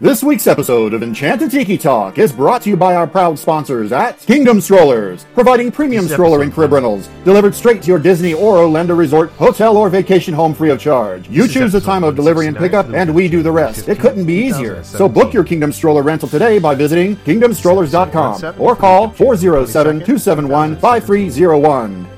This week's episode of Enchanted Tiki Talk is brought to you by our proud sponsors at Kingdom Strollers, providing premium This stroller and crib rentals delivered straight to your Disney or Orlando resort, hotel, or vacation home free of charge. You choose the time of delivery and pickup, and we do the rest. It couldn't be easier. So book your Kingdom Stroller rental today by visiting kingdomstrollers.com or call 407 271 5301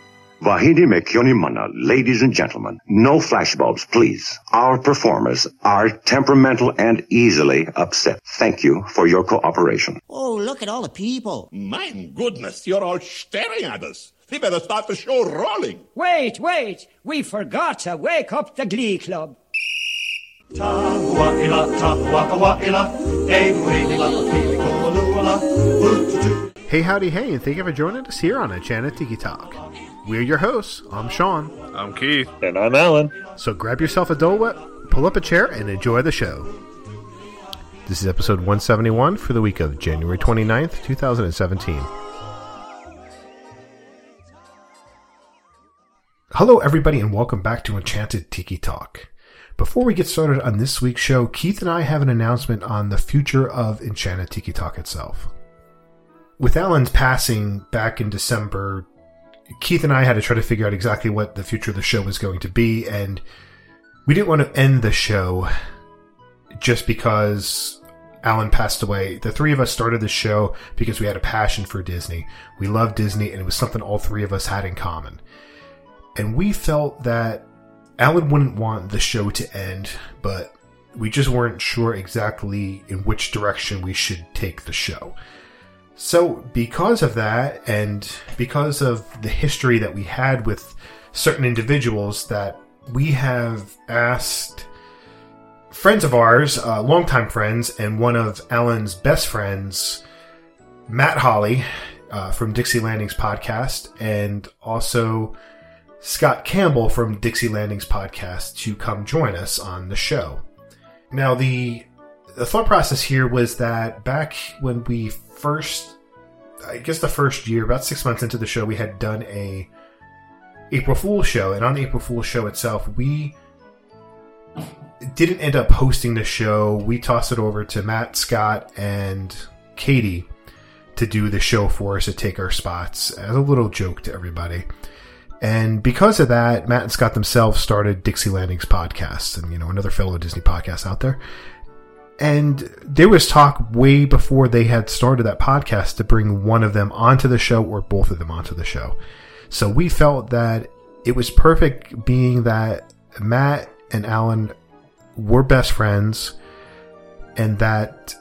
Vahidi Mekyonimana, ladies and gentlemen, no flashbulbs, please. Our performers are temperamental and easily upset. Thank you for your cooperation. Oh, look at all the people. My goodness, you're all staring at us. We better start the show rolling. Wait, wait! We forgot to wake up the Glee Club. Tahua'ila, tahua'awa'ila, ehu'ila, pilikolua, ututu. Hey, howdy, hey, and thank you for joining us here on Enchanted Tiki Talk. We're your hosts. I'm Sean. I'm Keith. And I'm Alan. So grab yourself a Dole Whip, pull up a chair, and enjoy the show. This is episode 171 for the week of January 29th, 2017. Hello, everybody, and welcome back to Enchanted Tiki Talk. Before we get started on this week's show, Keith and I have an announcement on the future of Enchanted Tiki Talk itself. With Alan's passing back in December, Keith and I had to try to figure out exactly what the future of the show was going to be, and we didn't want to end the show just because Alan passed away. The three of us started the show because we had a passion for Disney. We loved Disney, and it was something all three of us had in common. And we felt that Alan wouldn't want the show to end, but we just weren't sure exactly in which direction we should take the show. So, because of that, and because of the history that we had with certain individuals, that we have asked friends of ours, uh, longtime friends, and one of Alan's best friends, Matt Holly uh, from Dixie Landings podcast, and also Scott Campbell from Dixie Landings podcast to come join us on the show. Now, the the thought process here was that back when we first, I guess the first year, about six months into the show, we had done a April Fool's show, and on the April Fool's show itself, we didn't end up hosting the show. We tossed it over to Matt, Scott, and Katie to do the show for us to take our spots as a little joke to everybody. And because of that, Matt and Scott themselves started Dixie Landings podcast, and you know another fellow Disney podcast out there. And there was talk way before they had started that podcast to bring one of them onto the show or both of them onto the show. So we felt that it was perfect, being that Matt and Alan were best friends, and that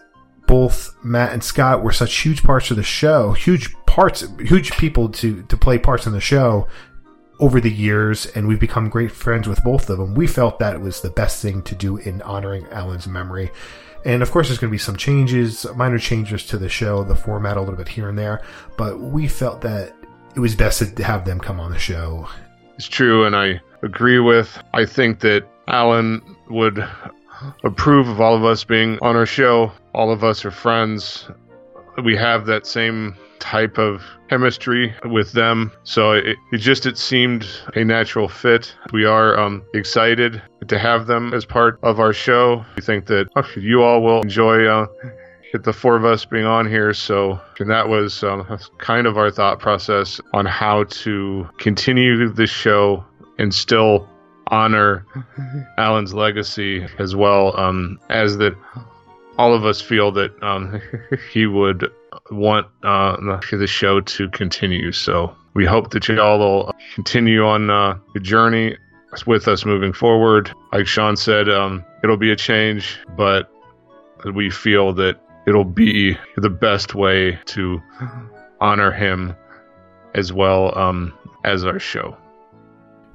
both Matt and Scott were such huge parts of the show, huge parts, huge people to to play parts in the show over the years, and we've become great friends with both of them. We felt that it was the best thing to do in honoring Alan's memory. And of course, there's going to be some changes, minor changes to the show, the format a little bit here and there, but we felt that it was best to have them come on the show. It's true, and I agree with. I think that Alan would approve of all of us being on our show. All of us are friends. We have that same type of chemistry with them. So it, it just it seemed a natural fit. We are um, excited to have them as part of our show. We think that you all will enjoy uh, the four of us being on here. So and that was um, kind of our thought process on how to continue the show and still honor alan's legacy as well um, as that all of us feel that um, he would want uh, the show to continue. So we hope that you all will continue on uh, the journey with us moving forward. Like Sean said, um, it'll be a change, but we feel that it'll be the best way to honor him as well um, as our show.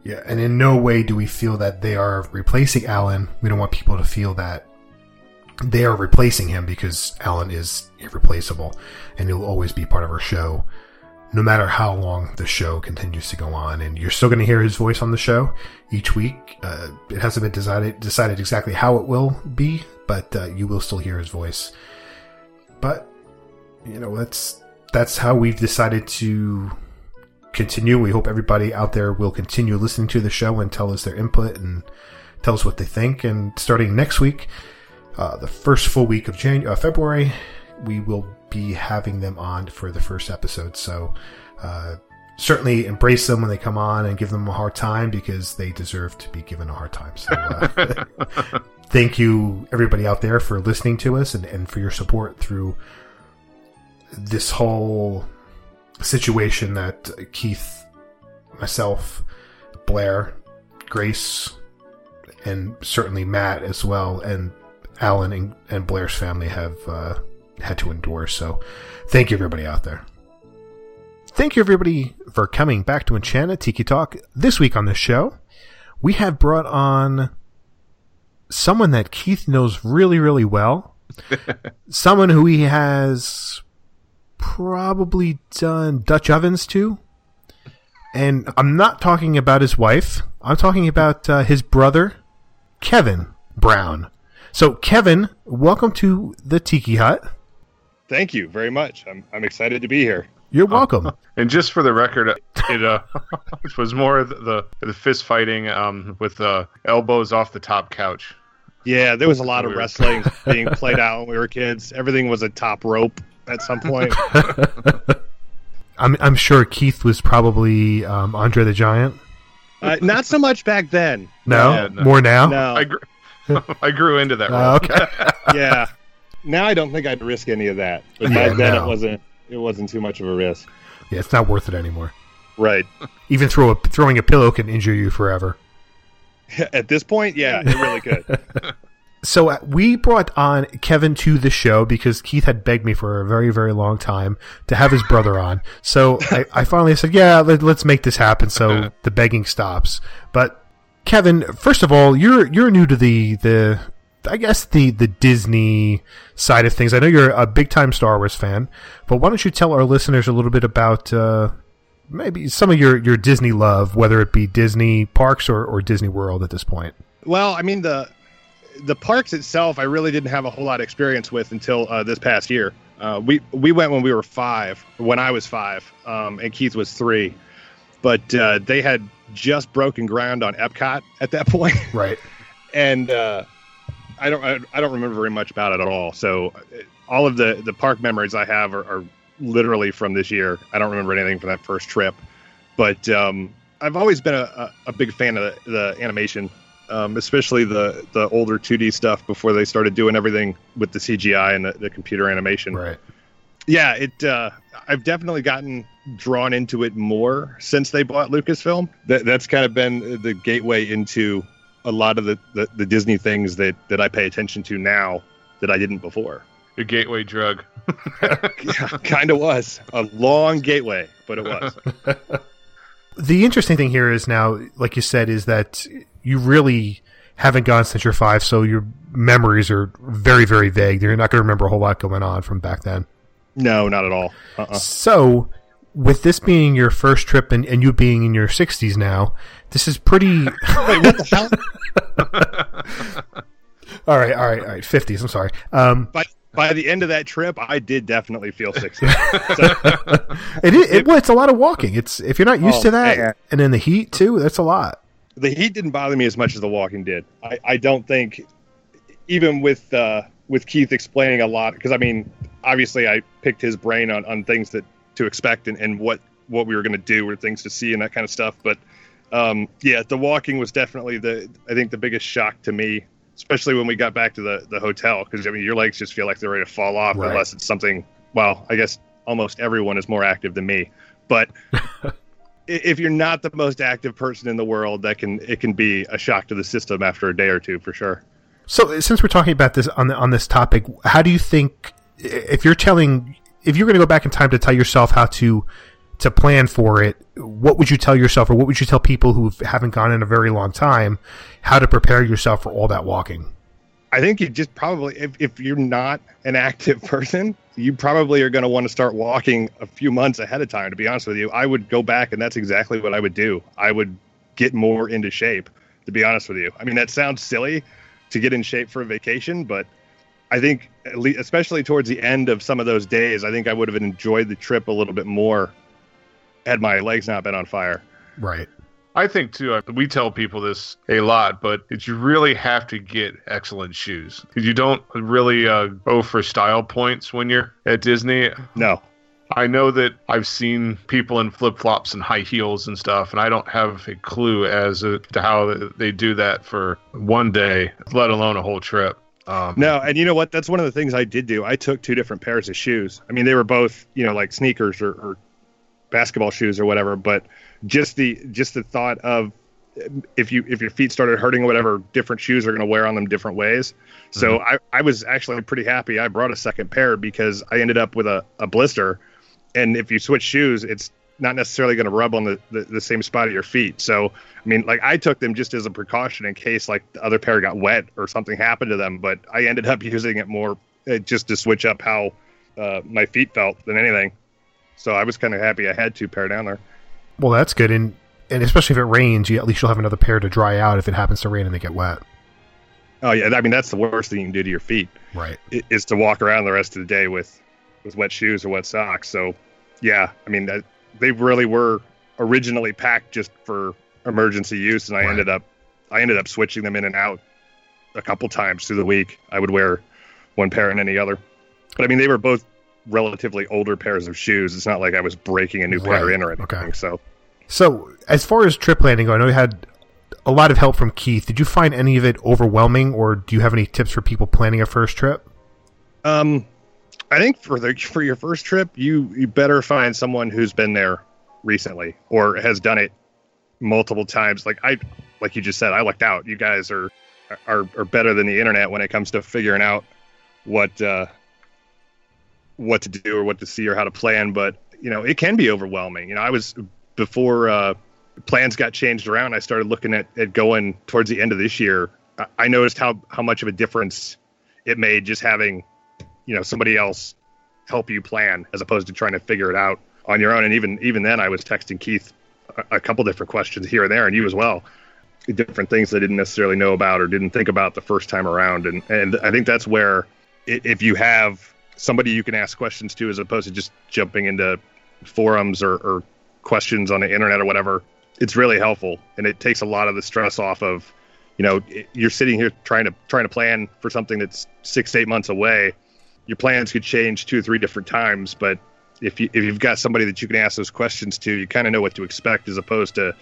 Yeah, and in no way do we feel that they are replacing Alan. We don't want people to feel that they are replacing him because Alan is irreplaceable and he'll always be part of our show. no matter how long the show continues to go on. And you're still going to hear his voice on the show each week. Uh, it hasn't been decided decided exactly how it will be, but uh, you will still hear his voice. But you know that's that's how we've decided to continue. We hope everybody out there will continue listening to the show and tell us their input and tell us what they think. And starting next week, uh, the first full week of January, uh, February, we will be having them on for the first episode. So uh, certainly embrace them when they come on and give them a hard time because they deserve to be given a hard time. So uh, thank you, everybody out there, for listening to us and, and for your support through this whole situation that Keith, myself, Blair, Grace, and certainly Matt as well, and Alan and, and Blair's family have uh, had to endure. So, thank you, everybody out there. Thank you, everybody, for coming back to Enchanted Tiki Talk. This week on the show, we have brought on someone that Keith knows really, really well. someone who he has probably done Dutch ovens to. And I'm not talking about his wife. I'm talking about uh, his brother, Kevin Brown. So, Kevin, welcome to the Tiki Hut. Thank you very much. I'm I'm excited to be here. You're welcome. And just for the record, it uh, it was more the the, the fist fighting um, with uh, elbows off the top couch. Yeah, there was a lot of wrestling being played out when we were kids. Everything was a top rope at some point. I'm I'm sure Keith was probably um, Andre the Giant. Uh, not so much back then. No, Yeah, no. more now. No. I grew, I grew into that. Role. okay. yeah. Now I don't think I'd risk any of that. But Yeah, back then no. it wasn't it wasn't too much of a risk. yeah, it's not worth it anymore. Right. Even throw a, throwing a pillow can injure you forever. At this point, yeah, it really could. So uh, we brought on Kevin to the show because Keith had begged me for a very, very long time to have his brother on. So I, I finally said, "Yeah, let, let's make this happen." So the begging stops. But Kevin, first of all, you're you're new to the the I guess the the Disney side of things. I know you're a big time Star Wars fan, but why don't you tell our listeners a little bit about uh, maybe some of your your Disney love, whether it be Disney parks or, or Disney World at this point? Well, I mean the the parks itself, I really didn't have a whole lot of experience with until uh, this past year. Uh, we we went when we were five, when I was five, um, and Keith was three. But uh, they had just broken ground on Epcot at that point, Right. and uh, I don't I, I don't remember very much about it at all. So uh, all of the the park memories I have are, are literally from this year. I don't remember anything from that first trip, but um, I've always been a, a, a big fan of the, the animation, um, especially the the older 2D stuff before they started doing everything with the CGI and the, the computer animation. Right. Yeah, it. Uh, I've definitely gotten drawn into it more since they bought Lucasfilm. That that's kind of been the gateway into a lot of the, the, the Disney things that that I pay attention to now that I didn't before. Your gateway drug. yeah, kind of was a long gateway, but it was. The interesting thing here is now, like you said, is that you really haven't gone since you're five, so your memories are very, very vague. You're not going to remember a whole lot going on from back then. No, not at all. Uh-uh. So, with this being your first trip and, and you being in your 60s now, this is pretty. Wait, what the hell? all right, all right, all right. 50s, I'm sorry. Um, By by the end of that trip, I did definitely feel sixty. it, is, it, well, it's a lot of walking. It's If you're not used Oh, to that, man. and in the heat, too, that's a lot. the heat didn't bother me as much as the walking did. I, I don't think, even with uh, with Keith explaining a lot, because I mean, obviously, I picked his brain on, on things that to expect and, and what what we were going to do or things to see and that kind of stuff. But um, yeah, the walking was definitely the I think the biggest shock to me, especially when we got back to the the hotel, because I mean, your legs just feel like they're ready to fall off Right. unless it's something. Well, I guess almost everyone is more active than me, but if you're not the most active person in the world, that can it can be a shock to the system after a day or two for sure. So, since we're talking about this on the, on this topic, how do you think if you're telling if you're going to go back in time to tell yourself how to to plan for it, what would you tell yourself, or what would you tell people who haven't gone in a very long time, how to prepare yourself for all that walking? I think you just probably, if, if you're not an active person, you probably are going to want to start walking a few months ahead of time. To be honest with you, I would go back, and that's exactly what I would do. I would get more into shape. To be honest with you, I mean that sounds silly to get in shape for a vacation, but I think, especially towards the end of some of those days, I think I would have enjoyed the trip a little bit more had my legs not been on fire. Right. I think too. uh, We tell people this a lot, but it's you really have to get excellent shoes because you don't really uh, go for style points when you're at Disney. No, I know that I've seen people in flip flops and high heels and stuff, and I don't have a clue as to how they do that for one day, let alone a whole trip. Um, No, and you know what? That's one of the things I did do. I took two different pairs of shoes. I mean, they were both, you know, like sneakers or, or basketball shoes or whatever. But just the just the thought of if you if your feet started hurting or whatever, different shoes are going to wear on them different ways. So I, I was actually pretty happy. I brought a second pair because I ended up with a, a blister, and if you switch shoes, it's not necessarily going to rub on the, the, the same spot of your feet. So, I mean, like I took them just as a precaution in case like the other pair got wet or something happened to them. But I ended up using it more uh, just to switch up how uh, my feet felt than anything. So I was kind of happy I had two pair down there. Well, that's good, and and especially if it rains, you at least you'll have another pair to dry out if it happens to rain and they get wet. Oh yeah, I mean that's the worst thing you can do to your feet Right. is to walk around the rest of the day with with wet shoes or wet socks. So yeah, I mean that, they really were originally packed just for emergency use, and I Right. ended up I ended up switching them in and out a couple times through the week. I would wear one pair and any other, but I mean they were both relatively older pairs of shoes. It's not like I was breaking a new pair in or anything. Okay. So So, as far as trip planning, I know you had a lot of help from Keith. Did you find any of it overwhelming, or do you have any tips for people planning a first trip? Um, I think for the for your first trip, you you better find someone who's been there recently or has done it multiple times. Like I, like you just said, I lucked out. You guys are are are better than the internet when it comes to figuring out what uh, what to do or what to see or how to plan. But you know, it can be overwhelming. You know, I was before uh, plans got changed around. I started looking at, at going towards the end of this year. I, I noticed how how much of a difference it made just having you know somebody else help you plan as opposed to trying to figure it out on your own. And even even then i was texting keith a, a couple different questions here and there and you as well. Different things i didn't necessarily know about or didn't think about the first time around. And and i think that's where if you have somebody you can ask questions to as opposed to just jumping into forums or, or questions on the internet or whatever it's really helpful. And it takes a lot of the stress off of you know you're sitting here trying to trying to plan for something that's six eight months away your plans could change two or three different times but if you if you've got somebody that you can ask those questions to you kind of know what to expect as opposed to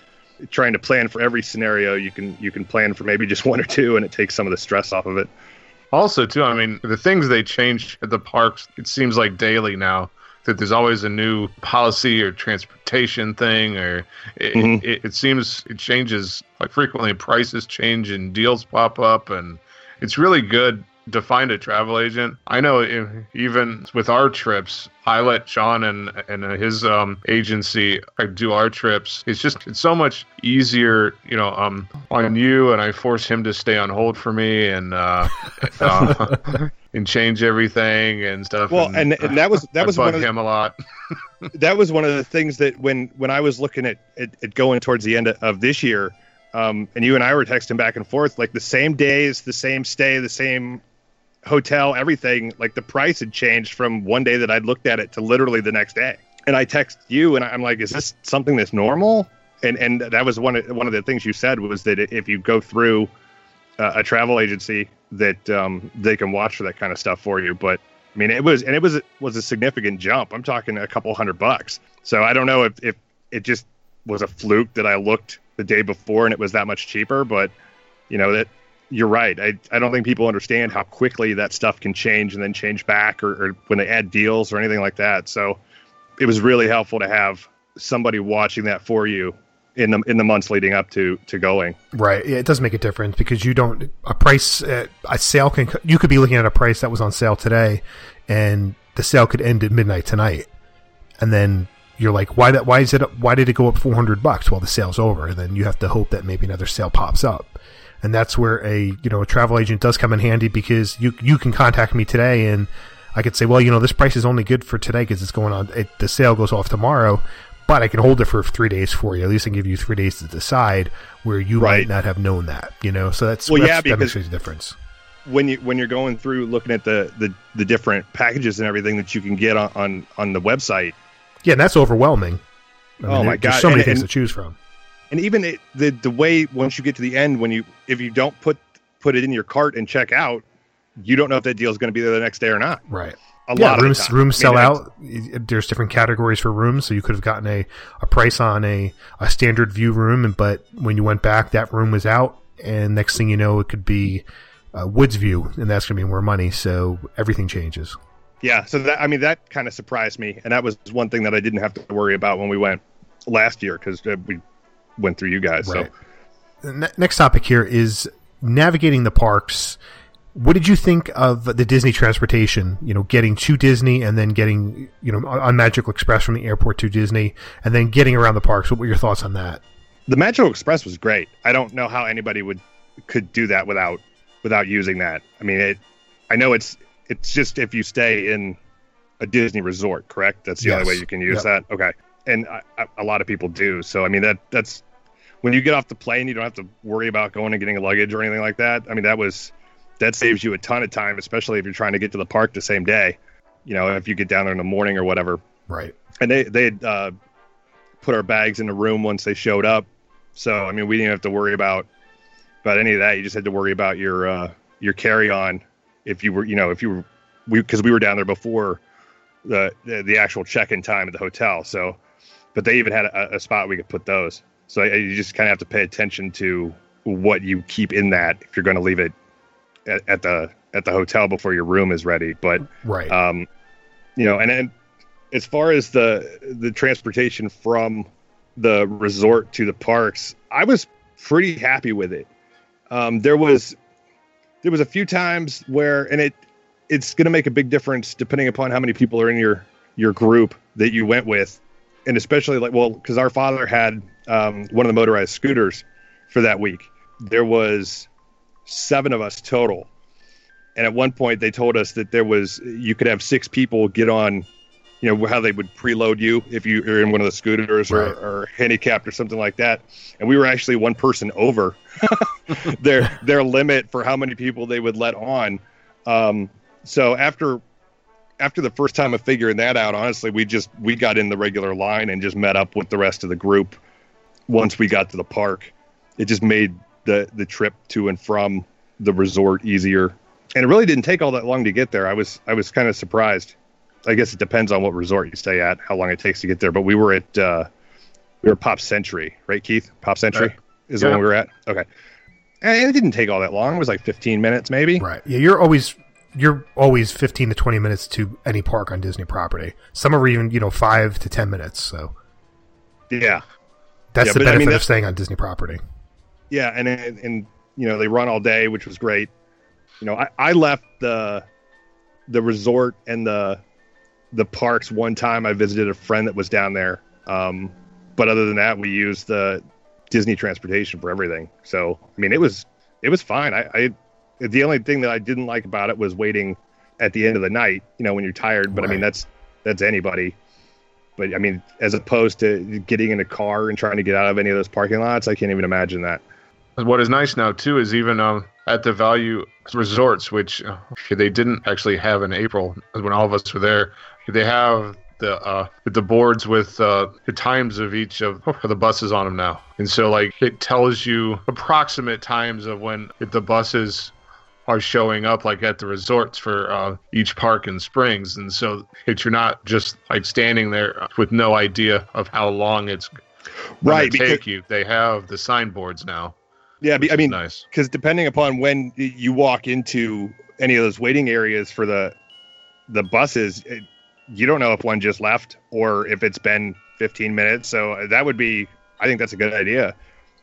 trying to plan for every scenario you can you can plan for maybe just one or two and it takes some of the stress off of it Also, too, I mean, the things they change at the parks, it seems like daily now that there's always a new policy or transportation thing, or it, Mhm. it, it seems it changes like frequently. Prices change and deals pop up, and it's really good to find a travel agent. I know if, even with our trips, I let Sean and and his um, agency uh, do our trips. It's just it's so much easier, you know, um, on you, and I force him to stay on hold for me and uh, uh, and change everything and stuff. well and, and that was that I was bug one of the, him a lot. that was one of the things that when when I was looking at at, at going towards the end of this year, um, and you and I were texting back and forth like the same days, the same stay, the same hotel, everything. Like the price had changed from one day that I'd looked at it to literally the next day. And I text you, and I'm like, "Is this something that's normal?" And and that was one of one of the things you said was that if you go through uh, a travel agency, that um, they can watch for that kind of stuff for you. But I mean, it was and it was was a significant jump. I'm talking a couple hundred bucks. So I don't know if if it just was a fluke that I looked the day before and it was that much cheaper, but you know that you're right. I, I don't think people understand how quickly that stuff can change and then change back or, or when they add deals or anything like that. So it was really helpful to have somebody watching that for you in the in the months leading up to to going. Right. Yeah, it does make a difference because you don't a price uh, a sale can you could be looking at a price that was on sale today, and the sale could end at midnight tonight, and then you're like, why that? Why is it? Why did it go up 400 bucks? Well, the sale's over, and then you have to hope that maybe another sale pops up. And that's where a you know a travel agent does come in handy because you you can contact me today and I could say, well, you know, this price is only good for today because it's going on. It, the sale goes off tomorrow, but I can hold it for three days for you. At least I can give you three days to decide where you Right. might not have known that. You know, so that's Well, that's, yeah, that makes because- a difference. when you when you're going through looking at the the, the different packages and everything that you can get on on, on the website Yeah, and that's overwhelming. I Oh, my there's God, so many and- things and- to choose from. And even it, the the way once you get to the end when you if you don't put put it in your cart and check out you don't know if that deal is going to be there the next day or not Right. a yeah, lot of rooms the time. rooms I sell mean, out. There's different categories for rooms, so you could have gotten a, a price on a, a standard view room, and but when you went back, that room was out, and next thing you know, it could be uh, Woods View, and that's going to be more money. So everything changes. yeah so that i mean that kind of surprised me and that was one thing that i didn't have to worry about when we went last year because uh, we went through you guys Right. so Ne- next topic here is navigating the parks. What did you think of the Disney transportation? You know, getting to Disney and then getting you know on Magical Express from the airport to Disney, and then getting around the parks. What were your thoughts on that? the Magical Express was great. I don't know how anybody would could do that without without using that. I mean, it. I know it's it's just if you stay in a Disney resort, correct? That's the Yes. only way you can use Yep. that. Okay, and I, I, a lot of people do. So I mean, that that's when you get off the plane, you don't have to worry about going and getting luggage or anything like that. I mean, that was that saves you a ton of time, especially if you're trying to get to the park the same day. You know, if you get down there in the morning or whatever Right. and they they had uh, put our bags in the room once they showed up. So I mean, we didn't have to worry about about any of that. You just had to worry about your uh, your carry on if you were you know if you were we because we were down there before the the, the actual check in time at the hotel. So, but they even had a, a spot we could put those. So I, you just kind of have to pay attention to what you keep in that if you're going to leave it at, at the at the hotel before your room is ready. But Right. um, you know, and then as far as the the transportation from the resort to the parks, I was pretty happy with it. Um, there was there was a few times where, and it it's going to make a big difference depending upon how many people are in your your group that you went with, and especially like well, because our father had um, one of the motorized scooters for that week. There was seven of us total and at one point they told us that there was you could have six people get on you know how they would preload you if you are in one of the scooters or, Right. or handicapped or something like that and we were actually one person over their their limit for how many people they would let on um, so after after the first time of figuring that out honestly we just we got in the regular line and just met up with the rest of the group once we got to the park. It just made the the trip to and from the resort easier. And it really didn't take all that long to get there. I was i was kind of surprised. I guess it depends on what resort you stay at how long it takes to get there but we were at uh we were pop century right keith? Pop century Right. is the one we were at? Okay. And it didn't take all that long. It was like 15 minutes maybe. Right. Yeah, you're always you're always 15 to 20 minutes to any park on Disney property. Some are even, you know, 5 to 10 minutes. So yeah that's Yeah, the but I benefit mean, of staying on Disney property. yeah and and, and you know they run all day which was great you know i, I left the the resort and the the parks one time i visited a friend that was down there um but other than that we used the disney transportation for everything so i mean it was it was fine i i the only thing that i didn't like about it was waiting at the end of the night you know when you're tired but i mean that's that's anybody. But i mean as opposed to getting in a car and trying to get out of any of those parking lots i can't even imagine that. What is nice now too is even um, at the value resorts, which uh, they didn't actually have in April when all of us were there. They have the uh, the boards with uh, the times of each of the buses on them now, and so like it tells you approximate times of when the buses are showing up like at the resorts for uh, each park in springs and so if you're not just like standing there with no idea of how long it's Right, because- take you they have the signboards now Yeah, I mean, nice because depending upon when you walk into any of those waiting areas for the the buses, it, you don't know if one just left or if it's been 15 minutes. So that would be, I think that's a good idea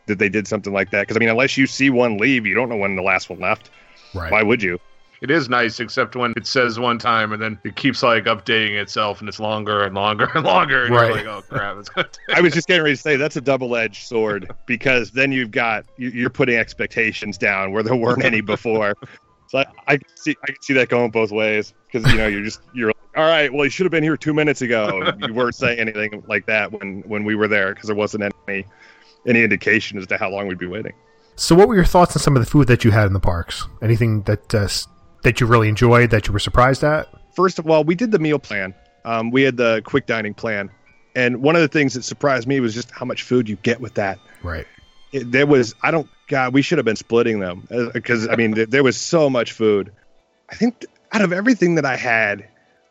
that they did something like that. Because I mean, unless you see one leave, you don't know when the last one left. Right. Why would you? it is nice, except when it says one time and then it keeps like updating itself and it's longer and longer and longer. And Right. you're like, oh crap, it's gonna I was just getting ready to say that's a double-edged sword because then you've got you- you're putting expectations down where there weren't any before. So I, I see I can see that going both ways because you know you're just you're like, all right. Well, you should have been here two minutes ago. You weren't saying anything like that when when we were there because there wasn't any any indication as to how long we'd be waiting. So, what were your thoughts on some of the food that you had in the parks? Anything that uh, that you really enjoyed that you were surprised at? First of all, we did the meal plan. Um, we had the quick dining plan, and one of the things that surprised me was just how much food you get with that. Right. it, there was I don't God we should have been splitting them because I mean there, there was so much food. I think out of everything that I had,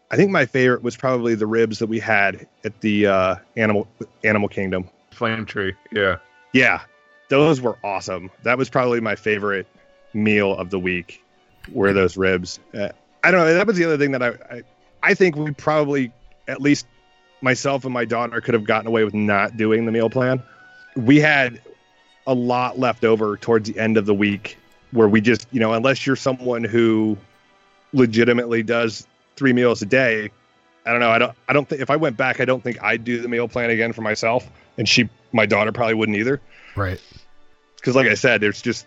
I think my favorite was probably the ribs that we had at the uh, animal Animal Kingdom. flame tree. Yeah. Yeah, those were awesome. That was probably my favorite meal of the week. Were those ribs? Uh, I don't know. That was the other thing that I, I I think we probably at least myself and my daughter could have gotten away with not doing the meal plan. We had a lot left over towards the end of the week where we just, you know, unless you're someone who legitimately does three meals a day, I don't know. I don't. I don't think if I went back, I don't think I'd do the meal plan again for myself, and she, my daughter, probably wouldn't either. Right. Because, like I said, there's just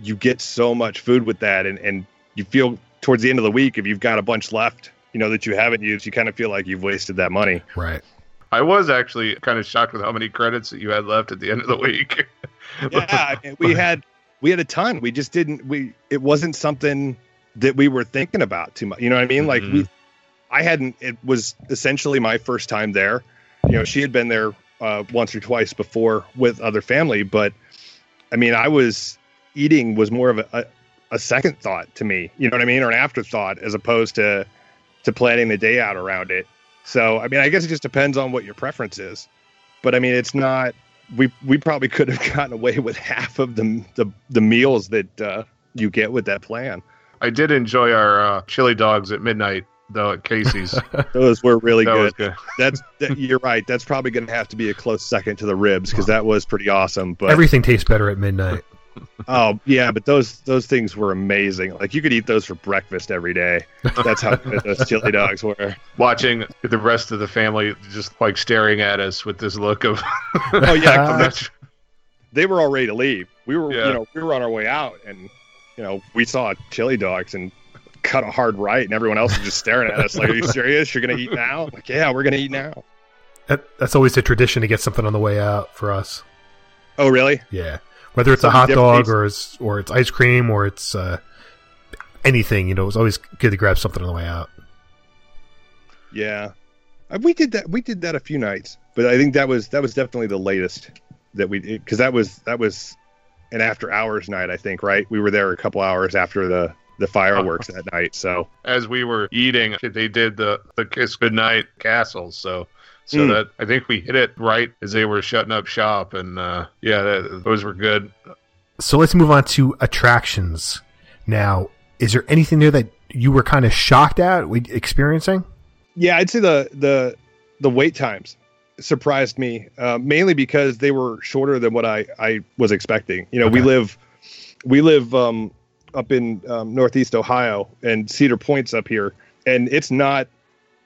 you get so much food with that, and and you feel towards the end of the week if you've got a bunch left, you know, that you haven't used, you kind of feel like you've wasted that money. Right. I was actually kind of shocked with how many credits that you had left at the end of the week. yeah, I mean, we had we had a ton. We just didn't. We it wasn't something that we were thinking about too much. You know what I mean? Like we, I hadn't. It was essentially my first time there. You know, she had been there uh, once or twice before with other family, but I mean, I was eating was more of a, a, a second thought to me. You know what I mean, or an afterthought as opposed to to planning the day out around it. So I mean, I guess it just depends on what your preference is. But I mean, it's not we we probably could have gotten away with half of the the, the meals that uh, you get with that plan. I did enjoy our uh, chili dogs at midnight though at Casey's. Those were really That was good. good. That's that, you're right. That's probably going to have to be a close second to the ribs because that was pretty awesome. But Everything tastes better at midnight. oh yeah, but those those things were amazing. Like you could eat those for breakfast every day. That's how good those chili dogs were. Watching the rest of the family just like staring at us with this look of Oh yeah, I'm they were all ready to leave. We were, Yeah. you know, we were on our way out, and you know, we saw chili dogs and cut a hard right, and everyone else is just staring at us like, "Are you serious? You're gonna eat now?" Like, yeah, we're gonna eat now. That, that's always a tradition to get something on the way out for us. Oh, really? Yeah. Whether it's a hot dog or it's or it's ice cream or it's uh, anything, you know, it's always good to grab something on the way out. Yeah, Uh, we did that. We did that a few nights, but I think that was that was definitely the latest that we because that was that was an after hours night. I think right. We were there a couple hours after the the fireworks that night. So As we were eating, they did the the kiss goodnight castles. So so Mm. that I think we hit it right as they were shutting up shop, and uh, yeah, that, those were good. So let's move on to attractions. Now, is there anything there that you were kind of shocked at experiencing? Yeah, I'd say the the the wait times surprised me uh, mainly because they were shorter than what I I was expecting. You know, we live we live um, up in um, Northeast Ohio and Cedar Point's up here, and it's not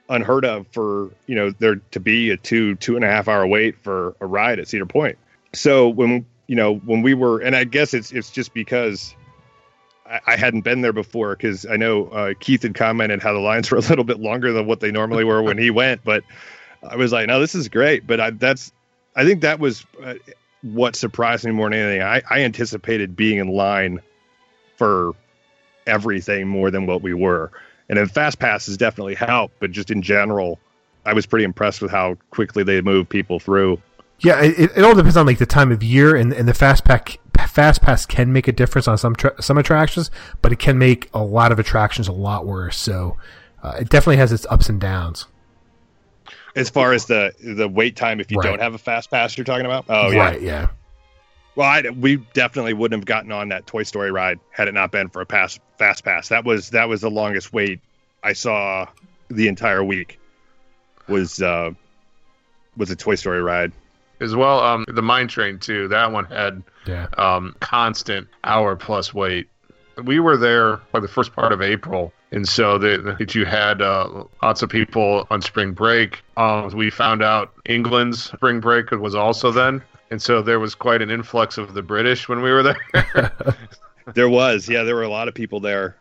unheard of for you know there to be a two two and a half hour wait for a ride at Cedar Point. So when you know when we were, and I guess it's it's just because I, I hadn't been there before because I know uh, Keith had commented how the lines were a little bit longer than what they normally were when he went, but I was like, no, this is great. But I, that's I think that was uh, what surprised me more than anything. I, I anticipated being in line for everything more than what we were. And then Fast Pass has definitely helped, but just in general, I was pretty impressed with how quickly they move people through. Yeah, it, it all depends on like the time of year, and, and the fast pack fast pass can make a difference on some tra- some attractions, but it can make a lot of attractions a lot worse. So uh, it definitely has its ups and downs. As far as the the wait time, if you Right. don't have a Fast Pass, you're talking about. Oh yeah, Right? Yeah. Well, I, we definitely wouldn't have gotten on that Toy Story ride had it not been for a pass fast pass. That was that was the longest wait I saw the entire week. Was uh was a Toy Story ride. As well, um, the mine train too. That one had Yeah. um, constant hour plus wait. we were there by the first part of April, and so that you had uh, lots of people on spring break. Um, we found out England's spring break was also then, and so there was quite an influx of the British when we were there. there was, yeah, there were a lot of people there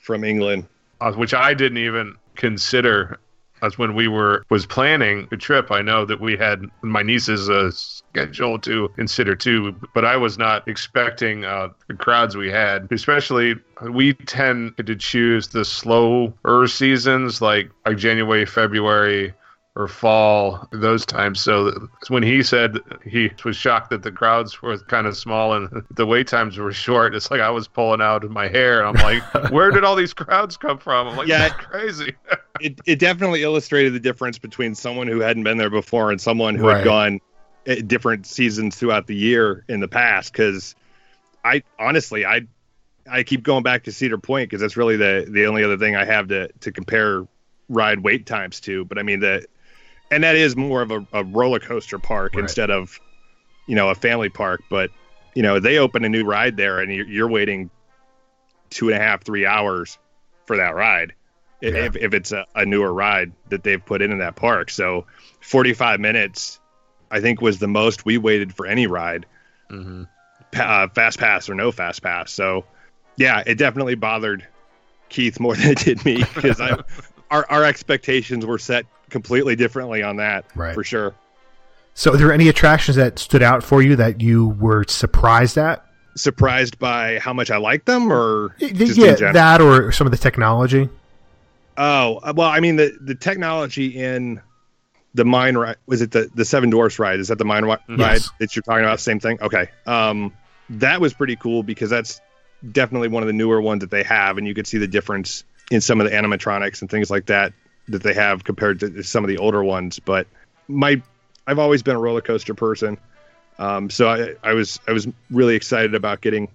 from England, uh, which I didn't even consider as when we were was planning the trip. I know that we had my niece's uh, schedule to consider too, but I was not expecting uh, the crowds we had. Especially, we tend to choose the slower seasons like like January, February or fall those times. So when he said he was shocked that the crowds were kind of small and the wait times were short, it's like I was pulling out of my hair. I'm like, where did all these crowds come from? I'm like, yeah, crazy. it it definitely illustrated the difference between someone who hadn't been there before and someone who right. had gone eh, different seasons throughout the year in the past. Because I honestly, I I keep going back to Cedar Point because that's really the the only other thing I have to to compare ride wait times to. But I mean the and that is more of a, a roller coaster park right. instead of you know a family park but you know they open a new ride there and you're, you're waiting two and a half three hours for that ride yeah. if, if it's a, a, newer ride that they've put in in that park so 45 minutes i think was the most we waited for any ride mm-hmm. uh, fast pass or no fast pass so yeah it definitely bothered keith more than it did me because i our, our expectations were set completely differently on that right. for sure. So, are there any attractions that stood out for you that you were surprised at? Surprised by how much I like them, or yeah, that, or some of the technology. Oh uh, well, I mean the the technology in the mine ride was it the the Seven Dwarfs ride? Is that the mine ri- yes. ride that you're talking about? Same thing. Okay, um, that was pretty cool because that's definitely one of the newer ones that they have, and you could see the difference in some of the animatronics and things like that that they have compared to some of the older ones. But my, I've always been a roller coaster person, um, so I, I was I was really excited about getting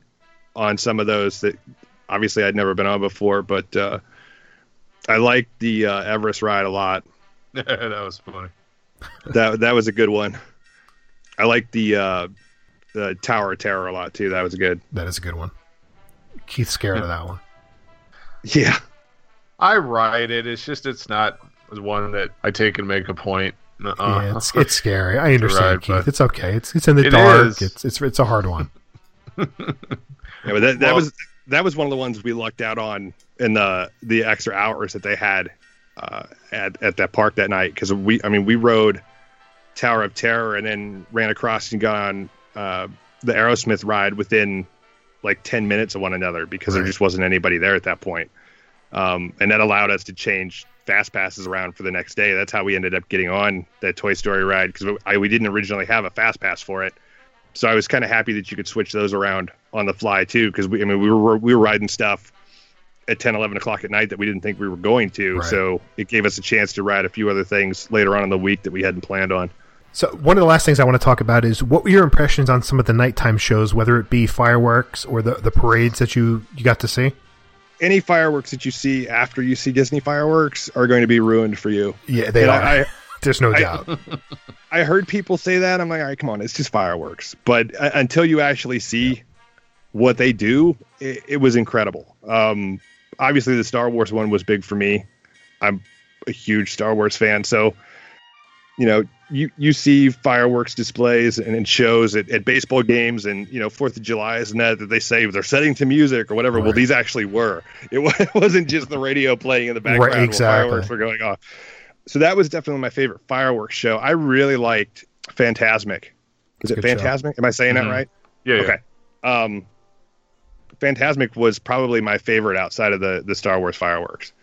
on some of those that obviously I'd never been on before. But uh, I liked the uh, Everest ride a lot. that was funny. that that was a good one. I like the uh, the Tower of Terror a lot too. That was good. That is a good one. Keith's scared of that one. Yeah. I ride it. It's just it's not one that I take and make a point. Uh, yeah, it's, it's scary. I understand, ride, Keith. It's okay. It's it's in the it dark. Is. It's it's it's a hard one. yeah, but that, that well, was that was one of the ones we lucked out on in the the extra hours that they had uh, at at that park that night because we I mean we rode Tower of Terror and then ran across and got on uh, the Aerosmith ride within like ten minutes of one another because right. there just wasn't anybody there at that point. Um, and that allowed us to change fast passes around for the next day. That's how we ended up getting on that Toy Story ride because we didn't originally have a fast pass for it. So I was kind of happy that you could switch those around on the fly too, because we, I mean, we were we were riding stuff at 10, 11 o'clock at night that we didn't think we were going to. Right. So it gave us a chance to ride a few other things later on in the week that we hadn't planned on. So one of the last things I want to talk about is what were your impressions on some of the nighttime shows, whether it be fireworks or the, the parades that you, you got to see? Any fireworks that you see after you see Disney fireworks are going to be ruined for you. Yeah, they and are. I, There's no I, doubt. I heard people say that. I'm like, all right, come on, it's just fireworks. But uh, until you actually see yeah. what they do, it, it was incredible. Um, obviously, the Star Wars one was big for me. I'm a huge Star Wars fan, so you know, you you see fireworks displays and, and shows at, at, baseball games and you know Fourth of July isn't that that they say they're setting to music or whatever. Right. Well, these actually were. It, wasn't just the radio playing in the background right, exactly. while fireworks were going off. So that was definitely my favorite fireworks show. I really liked Fantasmic. Is it Fantasmic? Show. Am I saying mm-hmm. that right? Yeah. Okay. Yeah. Um, Fantasmic was probably my favorite outside of the the Star Wars fireworks,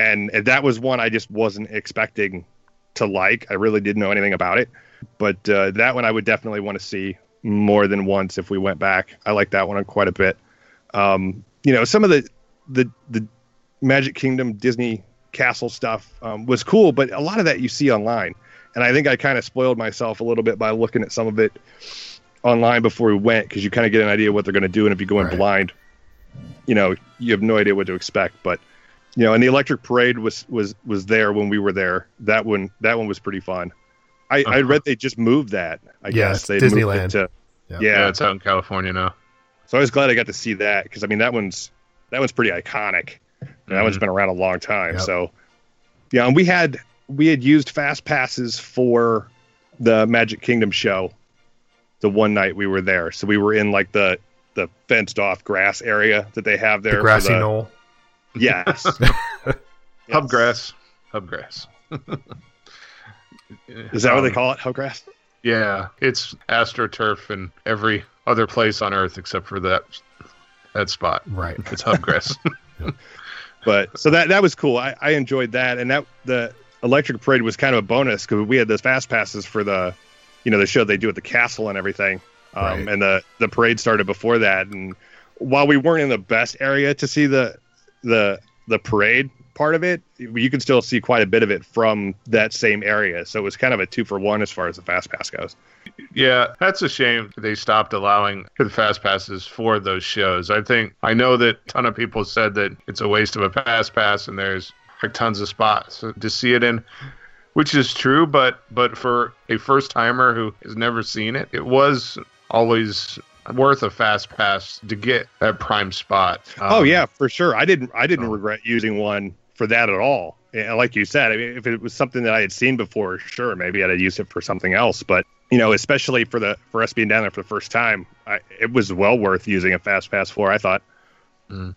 and, and that was one I just wasn't expecting to like. I really didn't know anything about it, but uh, that one I would definitely want to see more than once if we went back. I like that one quite a bit. Um, you know, some of the the the Magic Kingdom Disney Castle stuff um, was cool, but a lot of that you see online, and I think I kind of spoiled myself a little bit by looking at some of it online before we went because you kind of get an idea what they're going to do, and if you go in right. blind, you know, you have no idea what to expect. But you know, and the electric parade was was was there when we were there. That one that one was pretty fun. I, uh-huh. I read they just moved that. I yeah, guess they Disneyland. moved it to yeah. yeah. it's out in California now. So I was glad I got to see that because I mean that one's that one's pretty iconic. And That one's been around a long time. Yep. So yeah, and we had we had used fast passes for the Magic Kingdom show the one night we were there. So we were in like the the fenced off grass area that they have there. The for grassy the- knoll. Yes. Hubgrass. Hubgrass. Is that what they Um, call it? Hubgrass? Yeah, it's astroturf in every other place on Earth except for that that spot. Right. It's hubgrass. but so that that was cool. I, I enjoyed that, and that the electric parade was kind of a bonus because we had those fast passes for the, you know, the show they do at the castle and everything. Um, Right. And the the parade started before that, and while we weren't in the best area to see the the the parade part of it, you can still see quite a bit of it from that same area. So it was kind of a two for one as far as the fast pass goes. yeah, that's a shame they stopped allowing the fast passes for those shows. I think I know that a ton of people said that it's a waste of a fast pass and there's like tons of spots to see it in. Which is true, but but for a first timer who has never seen it, it was always worth a fast pass to get that prime spot. oh Um, yeah, for sure. I didn't I didn't Oh. regret using one for that at all. And like you said, I mean, if it was something that I had seen before, sure, maybe I'd have used it for something else. But you know, especially for the for us being down there for the first time, I, it was well worth using a fast pass for. I thought, Mm.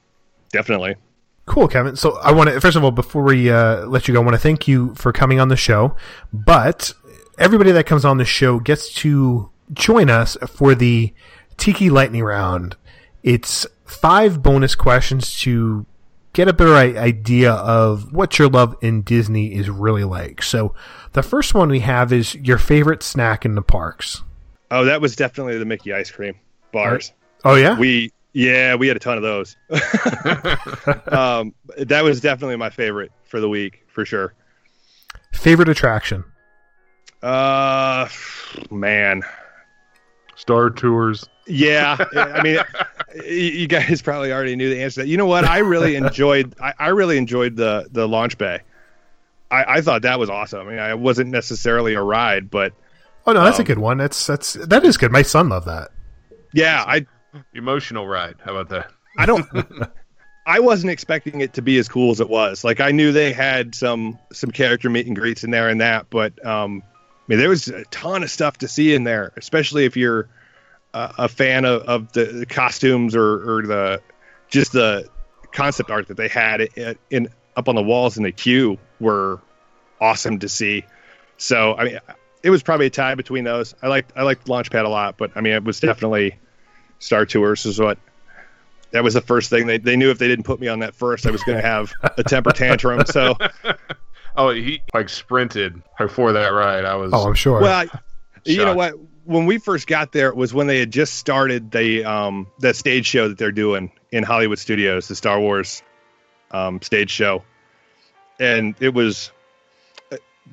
definitely. Cool, Kevin. So I want to first of all, before we uh, let you go, I want to thank you for coming on the show. But everybody that comes on the show gets to join us for the Tiki Lightning Round. It's five bonus questions to get a better idea of what your love in Disney is really like. So the first one we have is your favorite snack in the parks. Oh, that was definitely the Mickey ice cream bars. Oh yeah, We yeah, we had a ton of those. um, that was definitely my favorite for the week for sure. favorite attraction. Uh, man, Star Tours. Yeah, I mean, you guys probably already knew the answer. to that. You know what? I really enjoyed. I, I really enjoyed the the launch bay. I, I thought that was awesome. I mean, I wasn't necessarily a ride, but Oh no, that's a Um, good one. That's that's that is good. My son loved that. yeah, I Emotional ride. How about that? I don't. I wasn't expecting it to be as cool as it was. Like I knew they had some some character meet and greets in there and that, but um, I mean, there was a ton of stuff to see in there, especially if you're uh, a fan of, of the, the costumes or, or the just the concept art that they had in, in up on the walls in the queue were awesome to see. So I mean, it was probably a tie between those. I liked I liked Launchpad a lot, but I mean, it was definitely Star Tours is what that was the first thing they, they knew if they didn't put me on that first, I was going to have a temper tantrum. So, Oh, he like sprinted before that ride. I was. Oh, I'm sure. well, I- you know what? When we first got there, it was when they had just started the um that stage show that they're doing in Hollywood Studios, the Star Wars um stage show, and it was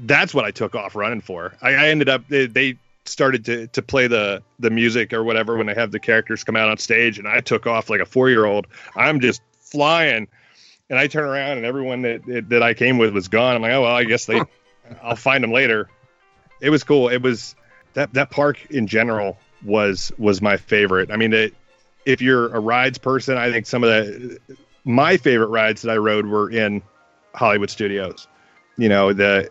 that's what I took off running for. I, I ended up they, they started to to play the the music or whatever when they have the characters come out on stage, and I took off like a four year old. I'm just flying, and I turn around and everyone that that I came with was gone. I'm like, oh well, I guess they I'll find them later. It was cool. It was that that park in general was was my favorite. I mean, it, if you're a rides person, I think some of the my favorite rides that I rode were in Hollywood Studios. You know, the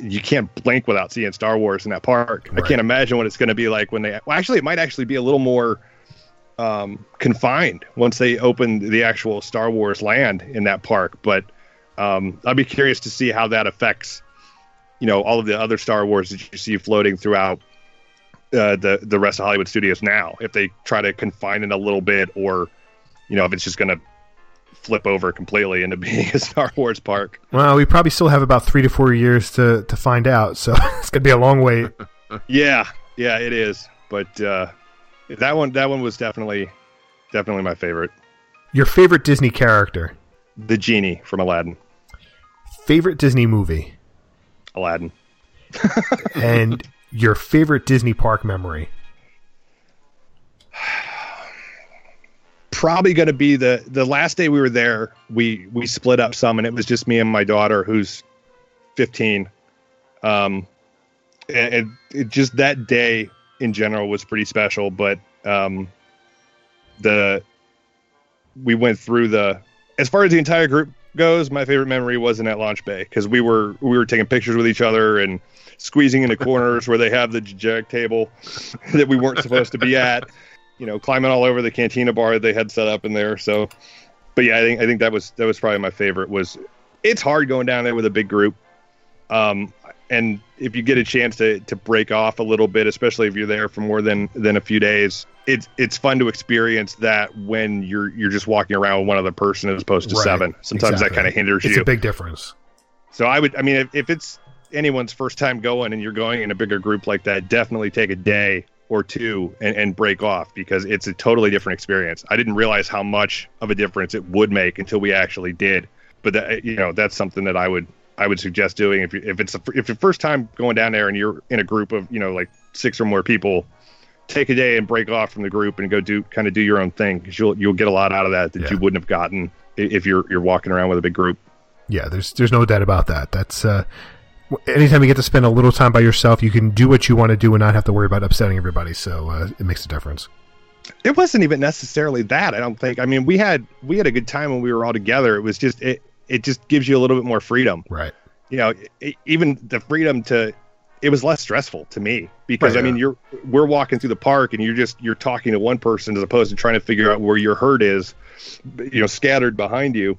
you can't blink without seeing Star Wars in that park. I can't imagine what it's going to be like when they. Well, actually, it might actually be a little more um, confined once they open the actual Star Wars land in that park. But um, I'd be curious to see how that affects, you know, all of the other Star Wars that you see floating throughout uh, the the rest of Hollywood studios now. If they try to confine it a little bit, or you know, if it's just going to flip over completely into being a Star Wars park. well, we probably still have about three to four years to to find out. So it's gonna be a long wait. Yeah, yeah, it is. But uh, that one, that one was definitely, definitely my favorite. Your favorite Disney character, The genie from Aladdin. favorite Disney movie, Aladdin. and your favorite Disney park memory. Probably going to be the the last day we were there. We we split up some, and it was just me and my daughter, who's fifteen. Um, and, and it just that day in general was pretty special. But um, the we went through the as far as the entire group goes, my favorite memory wasn't at launch bay because we were we were taking pictures with each other and squeezing into corners where they have the jag table that we weren't supposed to be at. You know, climbing all over the cantina bar that they had set up in there. So, but yeah, I think I think that was that was probably my favorite. Was it's hard going down there with a big group, um, and if you get a chance to to break off a little bit, especially if you're there for more than than a few days, it's it's fun to experience that when you're you're just walking around with one other person as opposed to Right. seven. Sometimes Exactly. that kind of hinders It's you. It's a big difference. So I would, I mean, if, if it's anyone's first time going and you're going in a bigger group like that, definitely take a day or two and, and break off because it's a totally different experience. I didn't realize how much of a difference it would make until we actually did. But that, you know, that's something that I would I would suggest doing if you, if it's a, if your first time going down there and you're in a group of you know like six or more people. Take a day and break off from the group and go do kind of do your own thing because you'll you'll get a lot out of that that Yeah. you wouldn't have gotten if you're you're walking around with a big group. Yeah, there's there's no doubt about that. That's uh, anytime you get to spend a little time by yourself, you can do what you want to do and not have to worry about upsetting everybody. So uh, it makes a difference. it wasn't even necessarily that i don't think i mean we had we had a good time when we were all together it was just it it just gives you a little bit more freedom. Right. you know e- even the freedom to it was less stressful to me because Right, i mean yeah. you're we're walking through the park and you're just you're talking to one person as opposed to trying to figure out where your herd is you know scattered behind you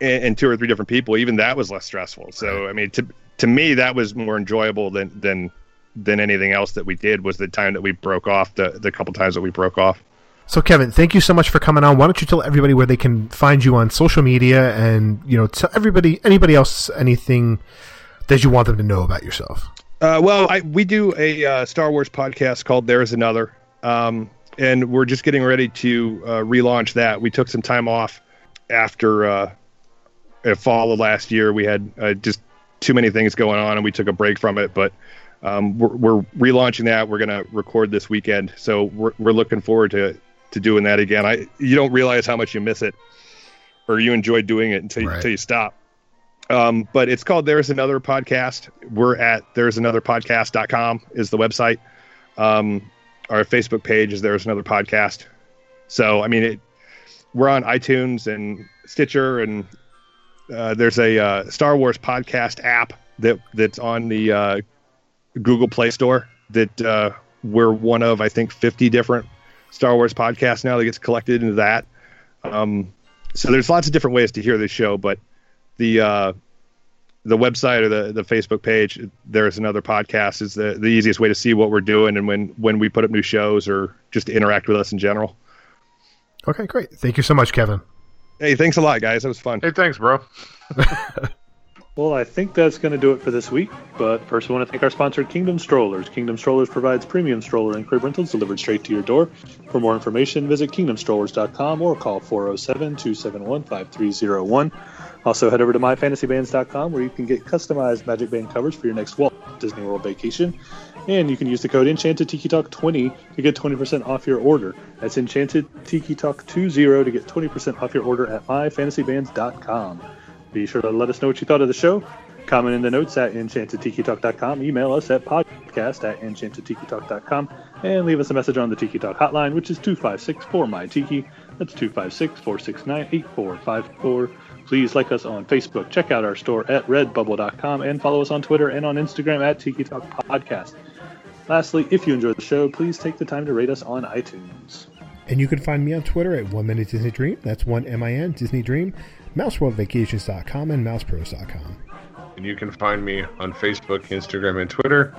and, and two or three different people. Even that was less stressful. So i mean to to me that was more enjoyable than than than anything else that we did was the time that we broke off the the couple times that we broke off So Kevin, thank you so much for coming on. Why don't you tell everybody where they can find you on social media and you know tell everybody anybody else anything that you want them to know about yourself. Uh, well, I, we do a uh, Star Wars podcast called There's Another, um, and we're just getting ready to uh, relaunch that. We took some time off after uh, fall of last year. We had uh, just too many things going on, and we took a break from it. But um, we're, we're relaunching that. We're going to record this weekend, so we're, we're looking forward to to doing that again. I you don't realize how much you miss it, or you enjoy doing it until you, Right. until you stop. Um, but it's called There's Another Podcast. We're at There's Another Podcast.com is the website. Um, our Facebook page is There's Another Podcast. So, I mean, it, we're on iTunes and Stitcher, and uh, there's a uh, Star Wars podcast app that that's on the uh, Google Play Store that uh, we're one of, I think, 50 different Star Wars podcast now that gets collected into that. Um, so there's lots of different ways to hear this show, but the uh, the website or the, the Facebook page, there's another podcast is the, the easiest way to see what we're doing and when, when we put up new shows or just to interact with us in general. Okay, great. Thank you so much, Kevin. Hey, thanks a lot, guys. That was fun. Hey, thanks, bro. Well, I think that's going to do it for this week. But first, we want to thank our sponsor, Kingdom Strollers. Kingdom Strollers provides premium stroller and crib rentals delivered straight to your door. For more information, visit kingdomstrollers.com or call 407 271 5301. Also, head over to myfantasybands.com where you can get customized Magic Band covers for your next Walt Disney World vacation. And you can use the code Enchanted Tiki Talk 20 to get 20% off your order. That's Enchanted Tiki Talk 20 to get 20% off your order at myfantasybands.com. Be sure to let us know what you thought of the show. Comment in the notes at enchantedtikitalk.com. Email us at podcast at enchantedtikitalk.com. And leave us a message on the Tiki Talk hotline, which is 256 4 my Tiki. That's 256 469 8454. Please like us on Facebook. Check out our store at redbubble.com and follow us on Twitter and on Instagram at Tiki Talk Podcast. Lastly, if you enjoyed the show, please take the time to rate us on iTunes. And you can find me on Twitter at One Minute Disney Dream. That's one M I N Disney Dream. MouseWorldVacations.com and MousePros.com. And you can find me on Facebook, Instagram, and Twitter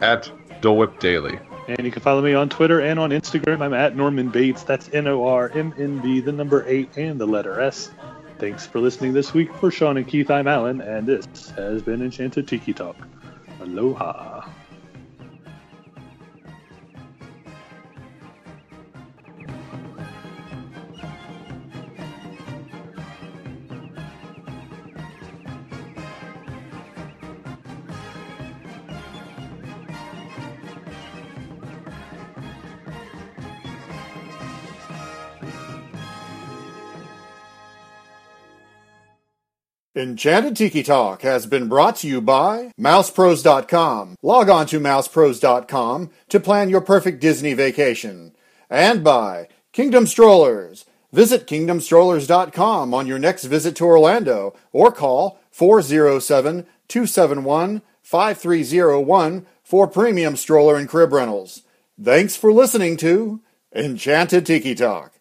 at Dole Whip Daily. And you can follow me on Twitter and on Instagram. I'm at Norman Bates. That's N O R M N B, the number eight, and the letter S. Thanks for listening this week. For Sean and Keith, I'm Alan, and this has been Enchanted Tiki Talk. Aloha. Enchanted Tiki Talk has been brought to you by MousePros.com. Log on to MousePros.com to plan your perfect Disney vacation. And by Kingdom Strollers. Visit KingdomStrollers.com on your next visit to Orlando or call 407 271 5301 for premium stroller and crib rentals. Thanks for listening to Enchanted Tiki Talk.